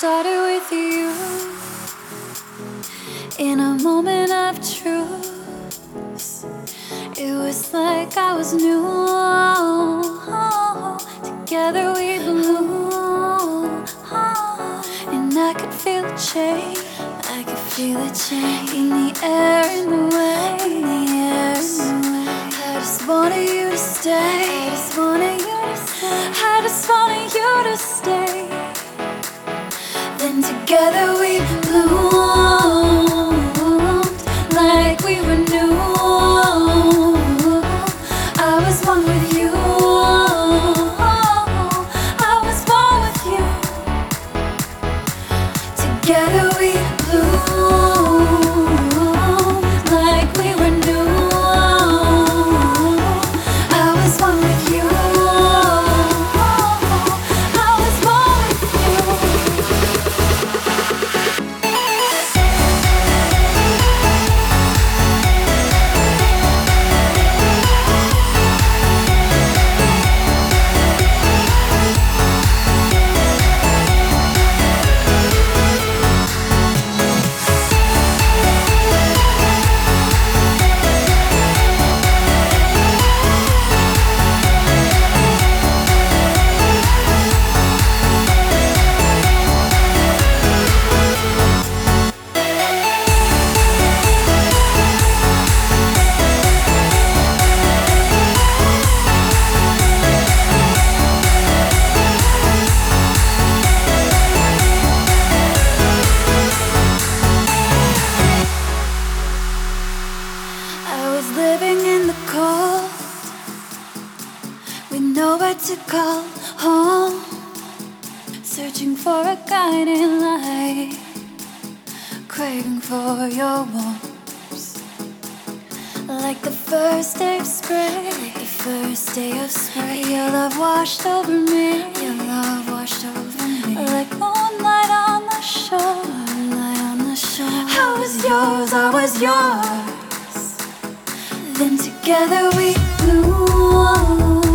started with you in a moment of truth. It was like I was new. Together we blew, and I could feel the change. I could feel the change in the air the. In the air the. I just wanted you to stay. I just wanted you to stay. I just wanted you to stay. Together we bloomed I was living in the cold with nowhere to call home, searching for a guiding light, craving for your warmth. Like the first day of spring, like the first day of spring, your love washed over me, your love washed over me, like moonlight on the shore, moonlight on the shore. I was yours, I was yours. Then together we blew